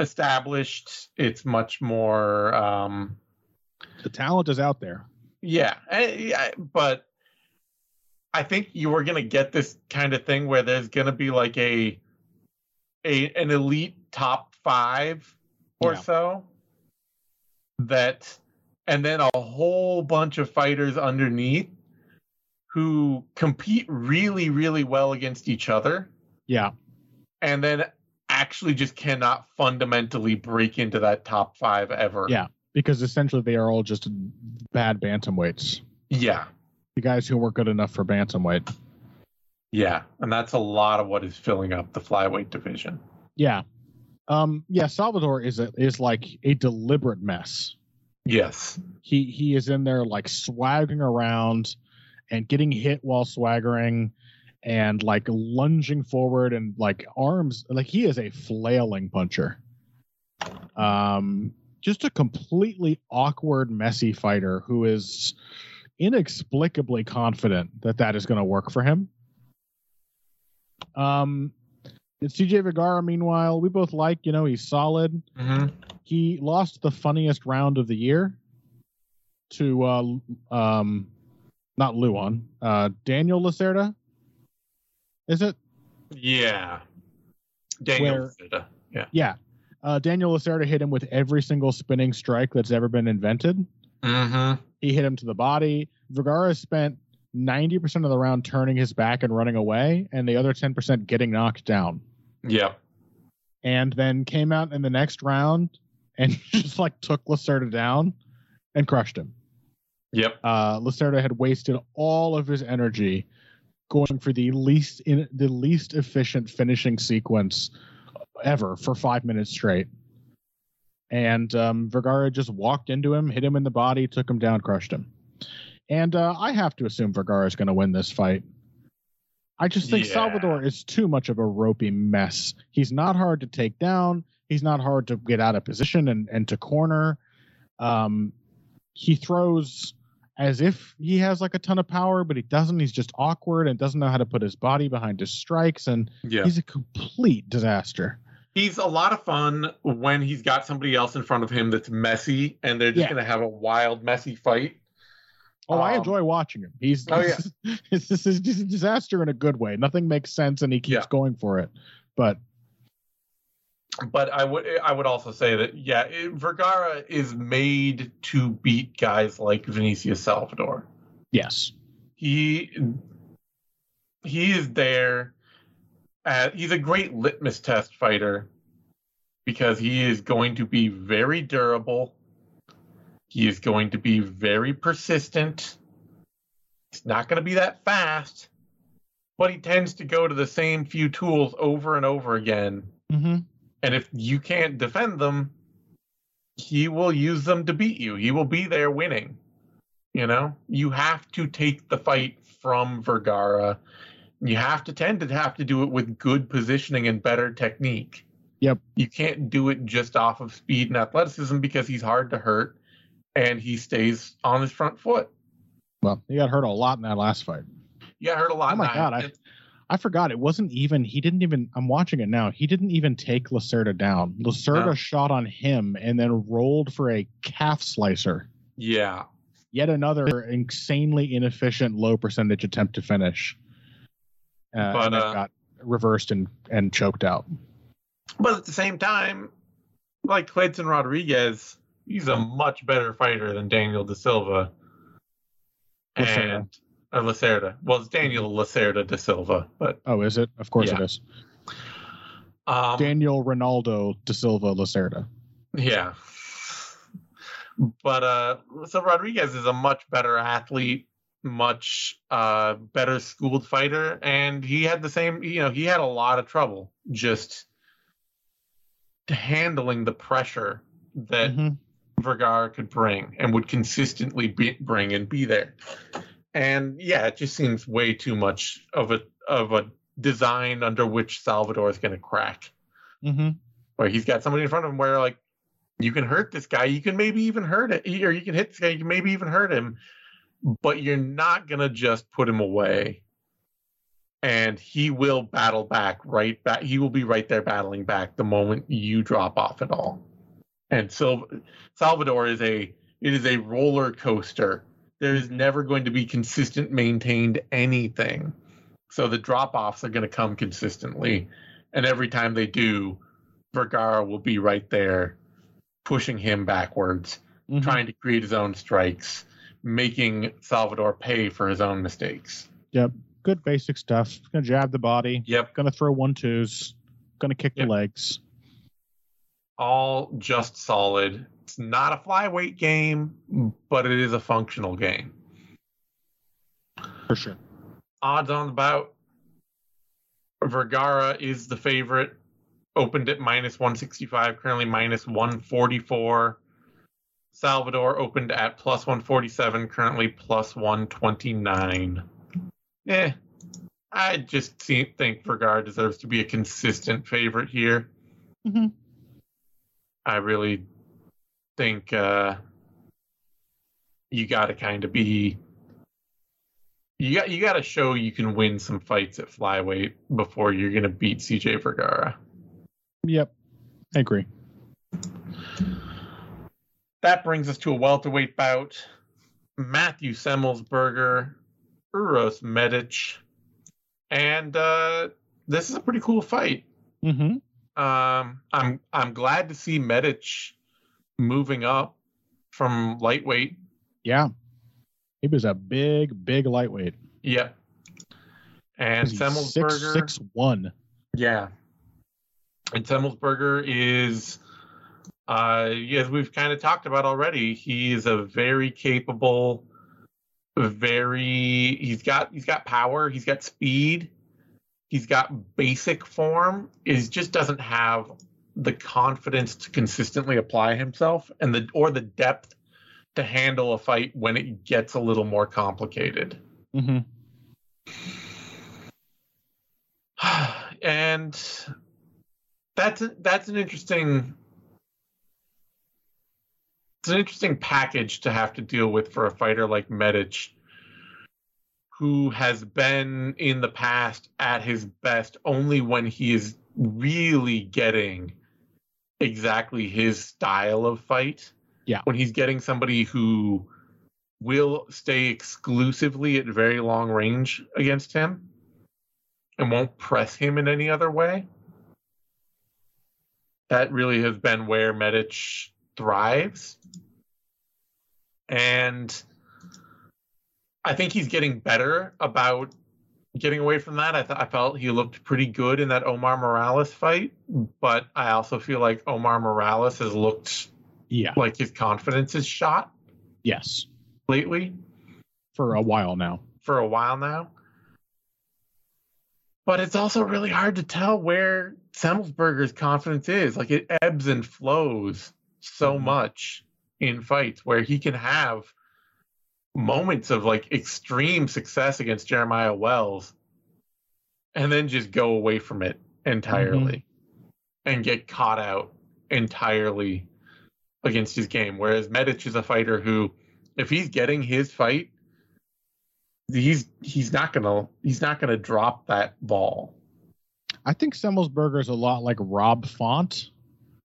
established it's much more um The talent is out there. yeah, eh, yeah, but I think you are gonna get this kind of thing where there's gonna be like a a an elite top five or Yeah. so that and then a whole bunch of fighters underneath who compete really, really well against each other Yeah. and then actually just cannot fundamentally break into that top five ever. Yeah. Because essentially they are all just bad bantamweights. Yeah. The guys who weren't good enough for bantamweight. Yeah, and that's a lot of what is filling up the flyweight division. Yeah. Um, yeah, Salvador is a, is like a deliberate mess. Yes. He he is in there like swaggering around and getting hit while swaggering and like lunging forward and like arms like he is a flailing puncher. Um just a completely awkward messy fighter who is inexplicably confident that that is going to work for him. Um it's CJ Vergara meanwhile we both like, you know, he's solid hmm he lost the funniest round of the year to uh um not Luan, uh Daniel Lacerda. Is it? Yeah. Daniel Where- Yeah. Yeah. Uh Daniel Lacerda hit him with every single spinning strike that's ever been invented. Mm-hmm. He hit him to the body. Vergara spent 90% of the round turning his back and running away, and the other 10% getting knocked down. Yeah. And then came out in the next round and <laughs> just like took Lacerda down and crushed him. Yep. uh, Lacerda had wasted all of his energy going for the least in the least efficient finishing sequence ever for five minutes straight. And um, Vergara just walked into him, hit him in the body, took him down, crushed him. And uh, I have to assume Vergara is going to win this fight. I just think Yeah. Salvador is too much of a ropey mess. He's not hard to take down. He's not hard to get out of position and, and to corner. Um, he throws as if he has like a ton of power, but he doesn't. He's just awkward and doesn't know how to put his body behind his strikes, and Yeah. he's a complete disaster. He's a lot of fun when he's got somebody else in front of him that's messy and they're just Yeah. going to have a wild, messy fight. Oh, I Um, enjoy watching him. He's Oh, yeah. <laughs> this is a disaster in a good way. Nothing makes sense, and he keeps Yeah. going for it. But But I would I would also say that yeah, it, Vergara is made to beat guys like Vinicius Salvador. yes, He he is there. At, he's a great litmus test fighter because he is going to be very durable. He is going to be very persistent. He's not going to be that fast, but he tends to go to the same few tools over and over again mm-hmm. and if you can't defend them, he will use them to beat you. He will be there winning. You know, you have to take the fight from Vergara. You have to tend to have to do it with good positioning and better technique. Yep. You can't do it just off of speed and athleticism because he's hard to hurt and he stays on his front foot. well, he got hurt a lot in that last fight. Yeah, hurt a lot. Oh my. God, I- I forgot it wasn't even. He didn't even. I'm watching it now. He didn't even take Lacerda down. Lacerda No. shot on him and then rolled for a calf slicer. yeah. Yet another insanely inefficient low percentage attempt to finish. Uh, But, and it uh, got reversed and and choked out. But at the same time, like Kleydson Rodrigues, he's a much better fighter than Daniel Da Silva. Lacerda. And or Lacerda. Well, it's Daniel Lacerda Da Silva, but Oh, is it? Of course Yeah. it is. um, Daniel Ronaldo da Silva Lacerda. yeah. But uh, so Rodrigues is a much better athlete, much uh better schooled fighter, and he had the same. You know, he had a lot of trouble just handling the pressure that Mhm. Vergara could bring and would consistently be, bring and be there. And yeah, it just seems way too much of a of a design under which Salvador is going to crack. Mhm. Where he's got somebody in front of him where like you can hurt this guy, you can maybe even hurt it, or you can hit this guy, you can maybe even hurt him, but you're not going to just put him away. And he will battle back right back. He will be right there battling back the moment you drop off at all. And so Salvador is a it is a roller coaster. There is never going to be consistent maintained anything. So the drop offs are going to come consistently. And every time they do, Vergara will be right there pushing him backwards, Mhm. trying to create his own strikes, making Salvador pay for his own mistakes. Yep. Good basic stuff. Gonna jab the body. Yep. Gonna throw one twos. Gonna kick Yep. the legs. All just solid. It's not a flyweight game, but it is a functional game. For sure. odds on the bout. Vergara is the favorite. Opened at minus 165, currently minus 144. Salvador opened at plus 147, currently plus 129. Eh, I just see, think Vergara deserves to be a consistent favorite here. Mhm. I really think uh, you got to kind of be you got you got to show you can win some fights at flyweight before you're going to beat CJ Vergara. Yep. I agree. That brings us to a welterweight bout. Matthew Semmelsberger, Uros Medic, and uh, this is a pretty cool fight. Mm-hmm. Um, I'm I'm glad to see Medic moving up from lightweight. Yeah. He was a big, big lightweight. Yep. And Semmelsberger, six, six one. yeah. And Semmelsberger is, uh, as we've kind of talked about already, he is a very capable, very. He's got he's got power. He's got speed. He's got basic form. Is just doesn't have the confidence to consistently apply himself and the or the depth to handle a fight when it gets a little more complicated. Mm-hmm. <sighs> and that's that's an interesting it's an interesting package to have to deal with for a fighter like Medic, who has been in the past at his best only when he is really getting exactly his style of fight. Yeah. When he's getting somebody who will stay exclusively at very long range against him and won't press him in any other way. That really has been where Medic thrives. And I think he's getting better about getting away from that. I, th- I felt he looked pretty good in that Omar Morales fight, but I also feel like Omar Morales has looked Yeah. like his confidence is shot Yes. lately For a while now. for a while now. But it's also really hard to tell where Semmelsberger's confidence is. Like it ebbs and flows so Mhm. much in fights where he can have moments of like extreme success against Jeremiah Wells and then just go away from it entirely and get caught out entirely against his game. Whereas Medic is a fighter who, if he's getting his fight, he's he's not gonna he's not gonna drop that ball. I think Semmelsberger is a lot like Rob Font,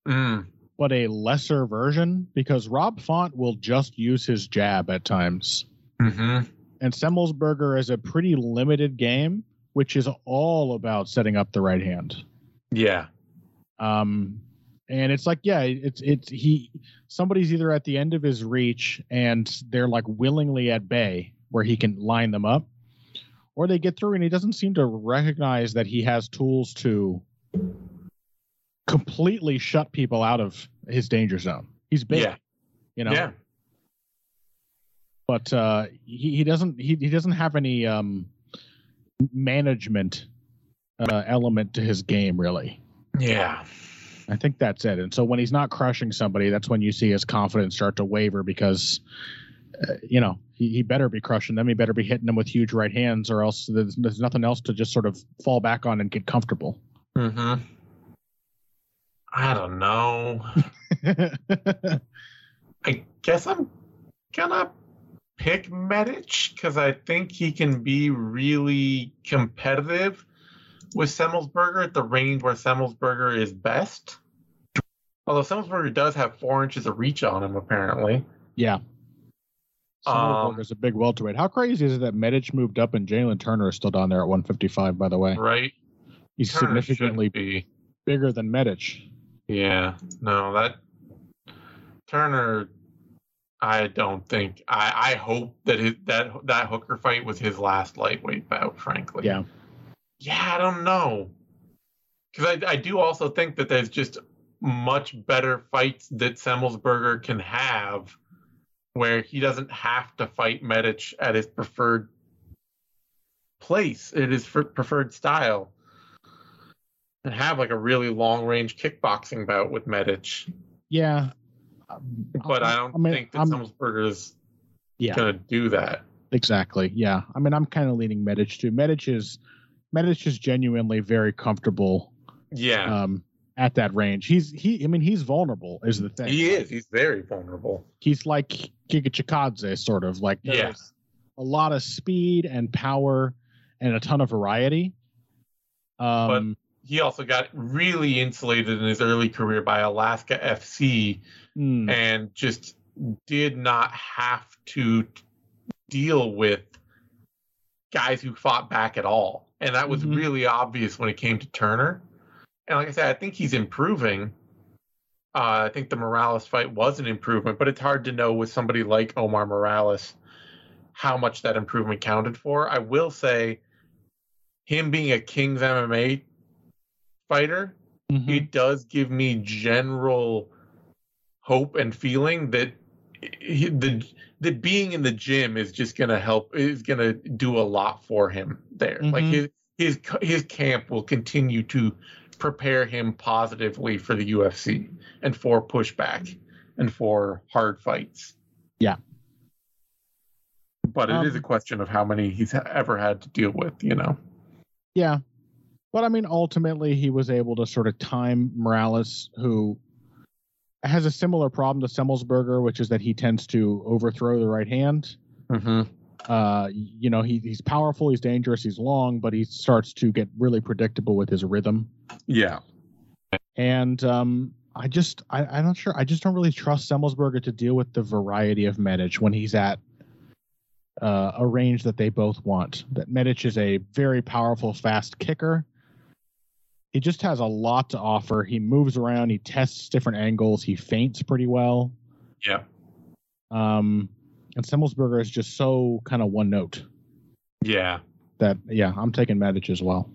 Mm, but a lesser version because Rob Font will just use his jab at times. hmm And Semmelsberger is a pretty limited game, which is all about setting up the right hand. Yeah. Um, and it's like, yeah, it's it's he somebody's either at the end of his reach and they're like willingly at bay where he can line them up, or they get through and he doesn't seem to recognize that he has tools to completely shut people out of his danger zone. He's big, Yeah. you know. Yeah. but uh, he, he doesn't he, he doesn't have any um, management uh, element to his game really. Yeah. I think that's it. And so when he's not crushing somebody, that's when you see his confidence start to waver because uh, you know he, he better be crushing them. He better be hitting them with huge right hands, or else there's, there's nothing else to just sort of fall back on and get comfortable. hmm I don't know. <laughs> I guess I'm gonna pick Medic because I think he can be really competitive with Semmelsberger at the range where Semmelsberger is best. Although Semmelsberger does have four inches of reach on him, apparently. yeah. Um, is a big welterweight. How crazy is it that Medic moved up and Jalen Turner is still down there at 155? By the way, Right? he's Turner significantly be. bigger than Medic. Yeah, no, that Turner. I don't think. I I hope that his, that that Hooker fight was his last lightweight bout. Frankly. Yeah. Yeah, I don't know. Because I I do also think that there's just much better fights that Semmelsberger can have, where he doesn't have to fight Medic at his preferred place, at his preferred style and have like a really long range kickboxing bout with Medic. Yeah. But I don't mean, think that I'm- Semmelsberger's Yeah. gonna do that. Exactly. Yeah. I mean, I'm kind of leaning Medic too. Medic is Medic is genuinely very comfortable Yeah, um, at that range. He's he. I mean, he's vulnerable. Is the thing. he is. He's very vulnerable. He's like Giga Chikadze, sort of like. Yeah. A lot of speed and power, and a ton of variety. Um. He also got really insulated in his early career by Alaska FC mm, and just did not have to deal with guys who fought back at all. And that was Mhm. really obvious when it came to Turner. And like I said, I think he's improving. Uh, I think the Morales fight was an improvement, but it's hard to know with somebody like Omar Morales how much that improvement counted for. I will say, him being a King's MMA fighter, mhm. it does give me general hope and feeling that he, the that being in the gym is just gonna help is gonna do a lot for him there. Like Mhm. his his his camp will continue to prepare him positively for the UFC and for pushback and for hard fights. Yeah. But it is Um, a question of how many he's ever had to deal with, you know. Yeah. But I mean, ultimately, he was able to sort of time Morales, who has a similar problem to Semmelsberger, which is that he tends to overthrow the right hand. Mm-hmm. Uh, you know, he, he's powerful, he's dangerous, he's long, but he starts to get really predictable with his rhythm. Yeah. And um, I just, I, I'm not sure. I just don't really trust Semmelsberger to deal with the variety of Medic when he's at uh, a range that they both want. That Medic is a very powerful, fast kicker. He just has a lot to offer. He moves around. He tests different angles. He feints pretty well. Yeah. Um, and Semmelsberger is just so kind of one note Yeah. that yeah, I'm taking Medic as well.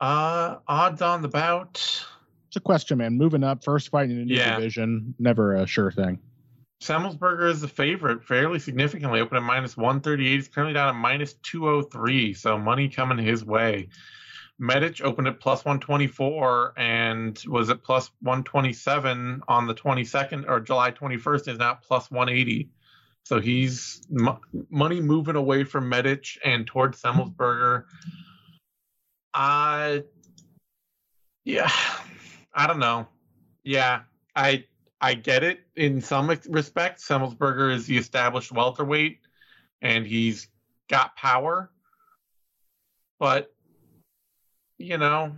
Uh, odds on the bout. It's a question, man. Moving up, first fight in a new Yeah. division, never a sure thing. Semmelsberger is the favorite fairly significantly, open at minus 138. He's currently down at minus 203, so money coming his way. Medic opened at plus 124 and was at plus 127 on the 22nd or July 21st is now plus 180. So he's m- money moving away from Medic and towards Semmelsberger. Uh, yeah, I don't know. Yeah, I I get it in some respects. Semmelsberger is the established welterweight, and he's got power. But you know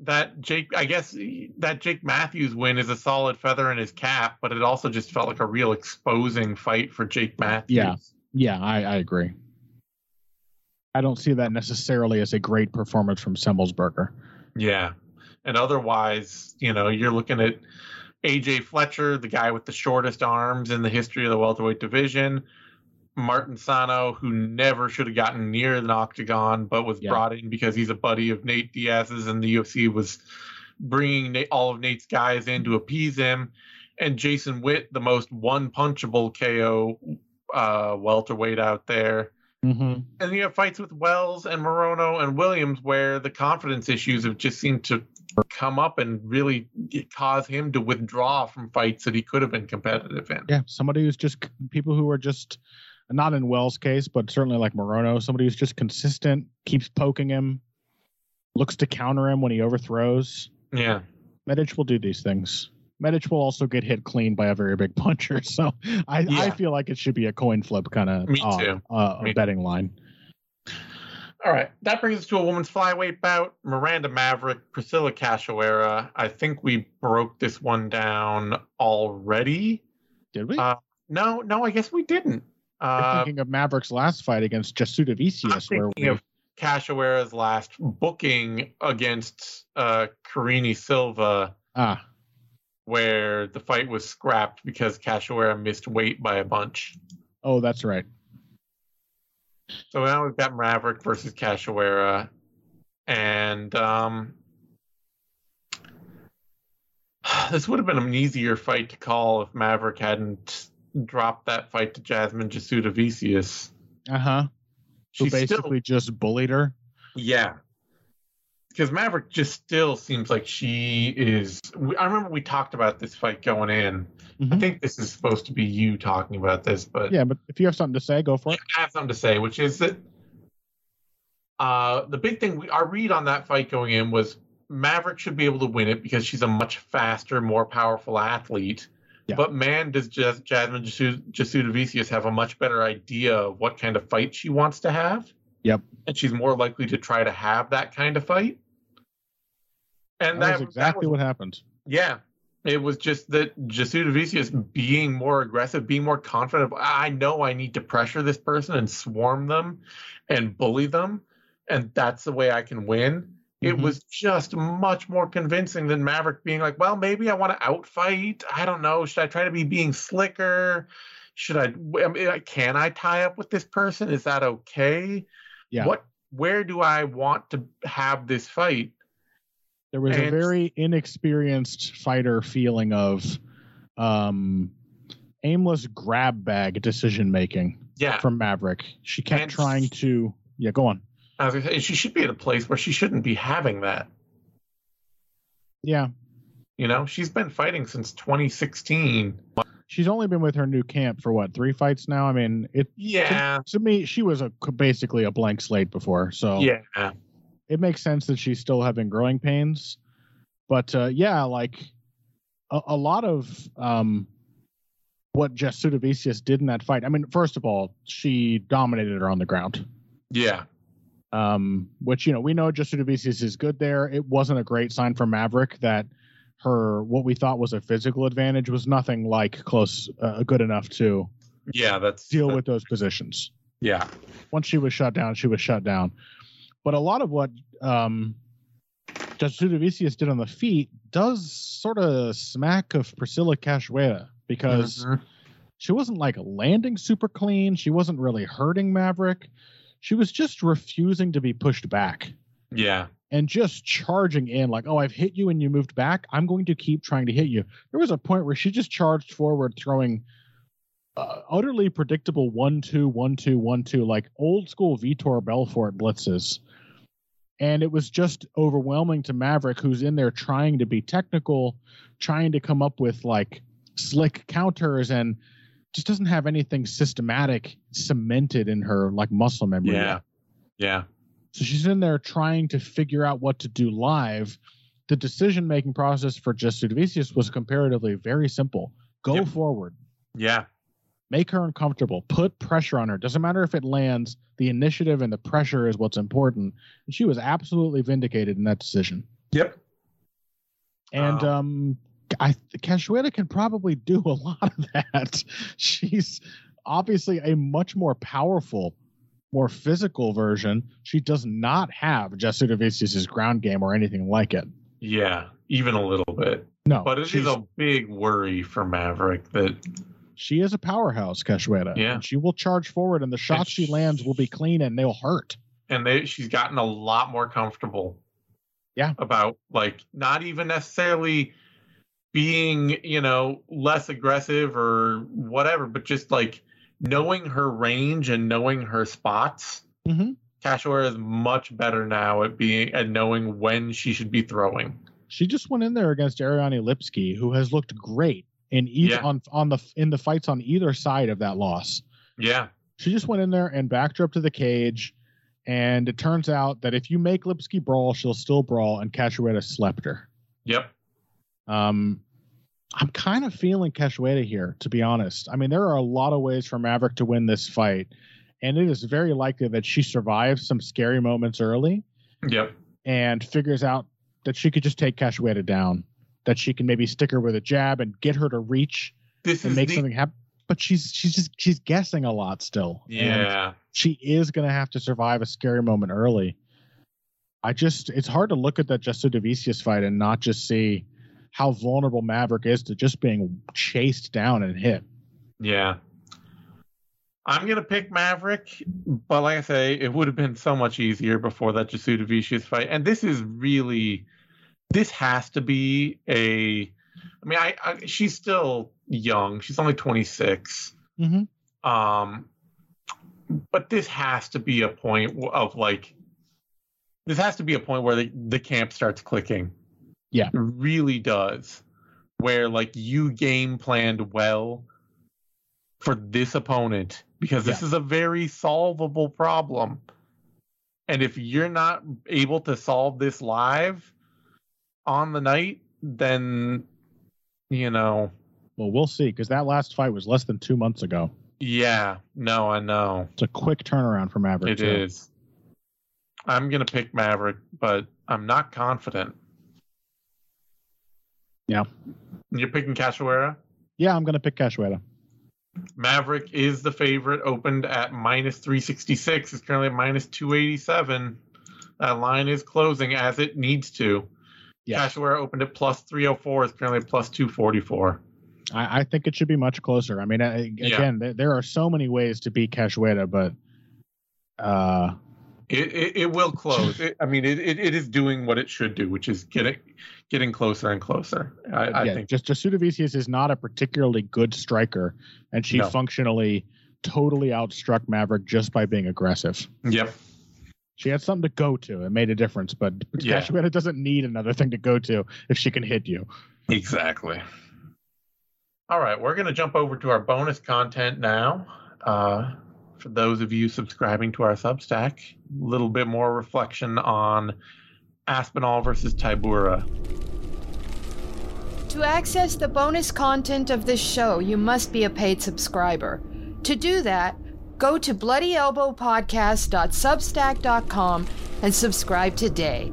that Jake, I guess that Jake Matthews win is a solid feather in his cap, but it also just felt like a real exposing fight for Jake Matthews. Yeah. Yeah, I, I agree. I don't see that necessarily as a great performance from Semmelsberger. Yeah. And otherwise, you know, you're looking at AJ Fletcher, the guy with the shortest arms in the history of the welterweight division. Martin Sano, who never should have gotten near an octagon, but was Yeah. brought in because he's a buddy of Nate Diaz's, and the UFC was bringing Nate, all of Nate's guys in to appease him. And Jason Witt, the most one punchable KO uh, welterweight out there Mm-hmm. and you have fights with Wells and Morono and Williams where the confidence issues have just seemed to come up and really cause him to withdraw from fights that he could have been competitive in. Yeah, somebody who's just people who are just not in Wells' case, but certainly like Morono, somebody who's just consistent, keeps poking him, looks to counter him when he overthrows. Yeah. Medic will do these things. Medic will also get hit clean by a very big puncher, <laughs> so I, I feel like it should be a coin flip kind of uh, uh, betting line. All right. That brings us to a women's flyweight bout. Miranda Maverick, Priscilla Cachoeira. I think we broke this one down already. Did we? Uh, No, no, I guess we didn't. Uh, thinking of Maverick's last fight against Jasudavicius, where we, of Cachoeira's last booking against uh, Karine Silva, ah where the fight was scrapped because Cachoeira missed weight by a bunch. oh that's right. So now we've got Maverick versus Cachoeira, and um, <sighs> this would have been an easier fight to call if Maverick hadn't dropped that fight to Jasmine Jasudavicius. Uh huh. Who still basically just bullied her. Yeah. Because Maverick just still seems like she is. we- I remember we talked about this fight going in. I Mhm. think this is supposed to be you talking about this, but Yeah, but if you have something to say, go for it. I have something to say, which is that uh, the big thing, we, our read on that fight going in was Maverick should be able to win it because she's a much faster, more powerful athlete. Yeah. But man, does Jas- Jasmine Jasu- Vicius have a much better idea of what kind of fight she wants to have. Yep. And she's more likely to try to have that kind of fight. And That that, was exactly that was, what happened. yeah. It was just that Jasudavicius being more aggressive, being more confident. Of, I know I need to pressure this person and swarm them and bully them, and that's the way I can win. It Mhm. was just much more convincing than Maverick being like, well, maybe I want to outfight. I don't know. Should I try to be being slicker? Should I, I mean, can I tie up with this person? Is that okay? Yeah. What, where do I want to have this fight? There was a very inexperienced fighter feeling of um, aimless grab bag decision making Yeah. from Maverick. She kept And- trying to. Yeah, go on. I was say, she should be at a place where she shouldn't be having that. Yeah, You know, she's been fighting since 2016. she's only been with her new camp for what three fights now. I mean, it Yeah. to me she was a basically a blank slate before, so Yeah. it makes sense that she's still having growing pains. But uh, yeah, like a, a lot of um, what Jasudavicius did in that fight. I mean, first of all, she dominated her on the ground. Yeah. Um, which you know we know Jasudavicius is good there. It wasn't a great sign for Maverick that her what we thought was a physical advantage was nothing like close uh, good enough to Yeah. That's deal with those positions. Yeah. Once she was shut down, she was shut down. But a lot of what um, Jasudavicius did on the feet does sort of smack of Priscilla Cachoeira because Mhm. she wasn't like landing super clean. She wasn't really hurting Maverick. She was just refusing to be pushed back Yeah. and just charging in like, oh, I've hit you and you moved back. I'm going to keep trying to hit you. There was a point where she just charged forward, throwing uh, utterly predictable one two one two one two like old school Vitor Belfort blitzes. And it was just overwhelming to Maverick, who's in there trying to be technical, trying to come up with like slick counters, and just doesn't have anything systematic cemented in her like muscle memory. yet. Yeah. Yeah. So she's in there trying to figure out what to do live. The decision making process for Jasudavicius was comparatively very simple. Go Yep. forward, Yeah. make her uncomfortable, put pressure on her. Doesn't matter if it lands, the initiative and the pressure is what's important. And she was absolutely vindicated in that decision. Yep. And Wow. um I Cachoeira can probably do a lot of that. <laughs> She's obviously a much more powerful, more physical version. She does not have Jasudavicius's ground game or anything like it. Yeah. Even a little bit. No, But it is she's- a big worry for Maverick that she is a powerhouse, Cachoeira. Yeah. She will charge forward and the shots she sh- lands will be clean and they'll hurt. and they she's gotten a lot more comfortable Yeah. about like not even necessarily being you know less aggressive or whatever but just like knowing her range and knowing her spots Mhm. Cachoeira is much better now at being at knowing when she should be throwing She just went in there against Ariane Lipski, who has looked great in each Yeah. on on the in the fights on either side of that loss. yeah She just went in there and backed her up to the cage. And it turns out that if you make Lipski brawl, she'll still brawl, and Cachoeira slept her. yep Um, I'm kind of feeling Cachoeira here, to be honest. I mean, there are a lot of ways for Maverick to win this fight, and it is very likely that she survives some scary moments early yep and figures out that she could just take Cachoeira down, that she can maybe stick her with a jab and get her to reach this and make the, something happen. But she's she's just she's guessing a lot still. Yeah she is going to have to survive a scary moment early. I just, it's hard to look at that Jasudavicius fight and not just see how vulnerable Maverick is to just being chased down and hit. Yeah. I'm gonna pick Maverick, but like I say, it would have been so much easier before that Jasudavicius fight. And this is really this has to be a I mean, I, I she's still young. She's only 26. Mm-hmm. Um but this has to be a point of like this has to be a point where the, the camp starts clicking. Yeah. Really does. Where like you game planned well for this opponent because this is a very solvable problem. And if you're not able to solve this live on the night, then you know, Well, we'll see because that last fight was less than two months ago. yeah, no, I know. It's a quick turnaround for Maverick. It too. is. I'm gonna pick Maverick, but I'm not confident. Yeah. You're picking Cachoeira? Yeah, I'm going to pick Cachoeira. Maverick is the favorite, opened at minus 366. It's currently at minus 287. That line is closing as it needs to. Yeah. Cachoeira opened at plus 304. It's currently plus 244. I, I think it should be much closer. I mean, I, Yeah. again, there, there are so many ways to beat Cachoeira, but uh, It, it, it will close. It, I mean, it, it, it is doing what it should do, which is getting getting closer and closer. I, I yeah, think. just Jasudavicius is not a particularly good striker, and she No. functionally totally outstruck Maverick just by being aggressive. Yep. She had something to go to. It made a difference, but Yeah. Cachoeira doesn't need another thing to go to if she can hit you. Exactly. All right, we're going to jump over to our bonus content now. Uh, for those of you subscribing to our Substack, a little bit more reflection on Aspinall versus Tybura. To access the bonus content of this show, you must be a paid subscriber. To do that, go to bloodyelbowpodcast.substack.com and subscribe today.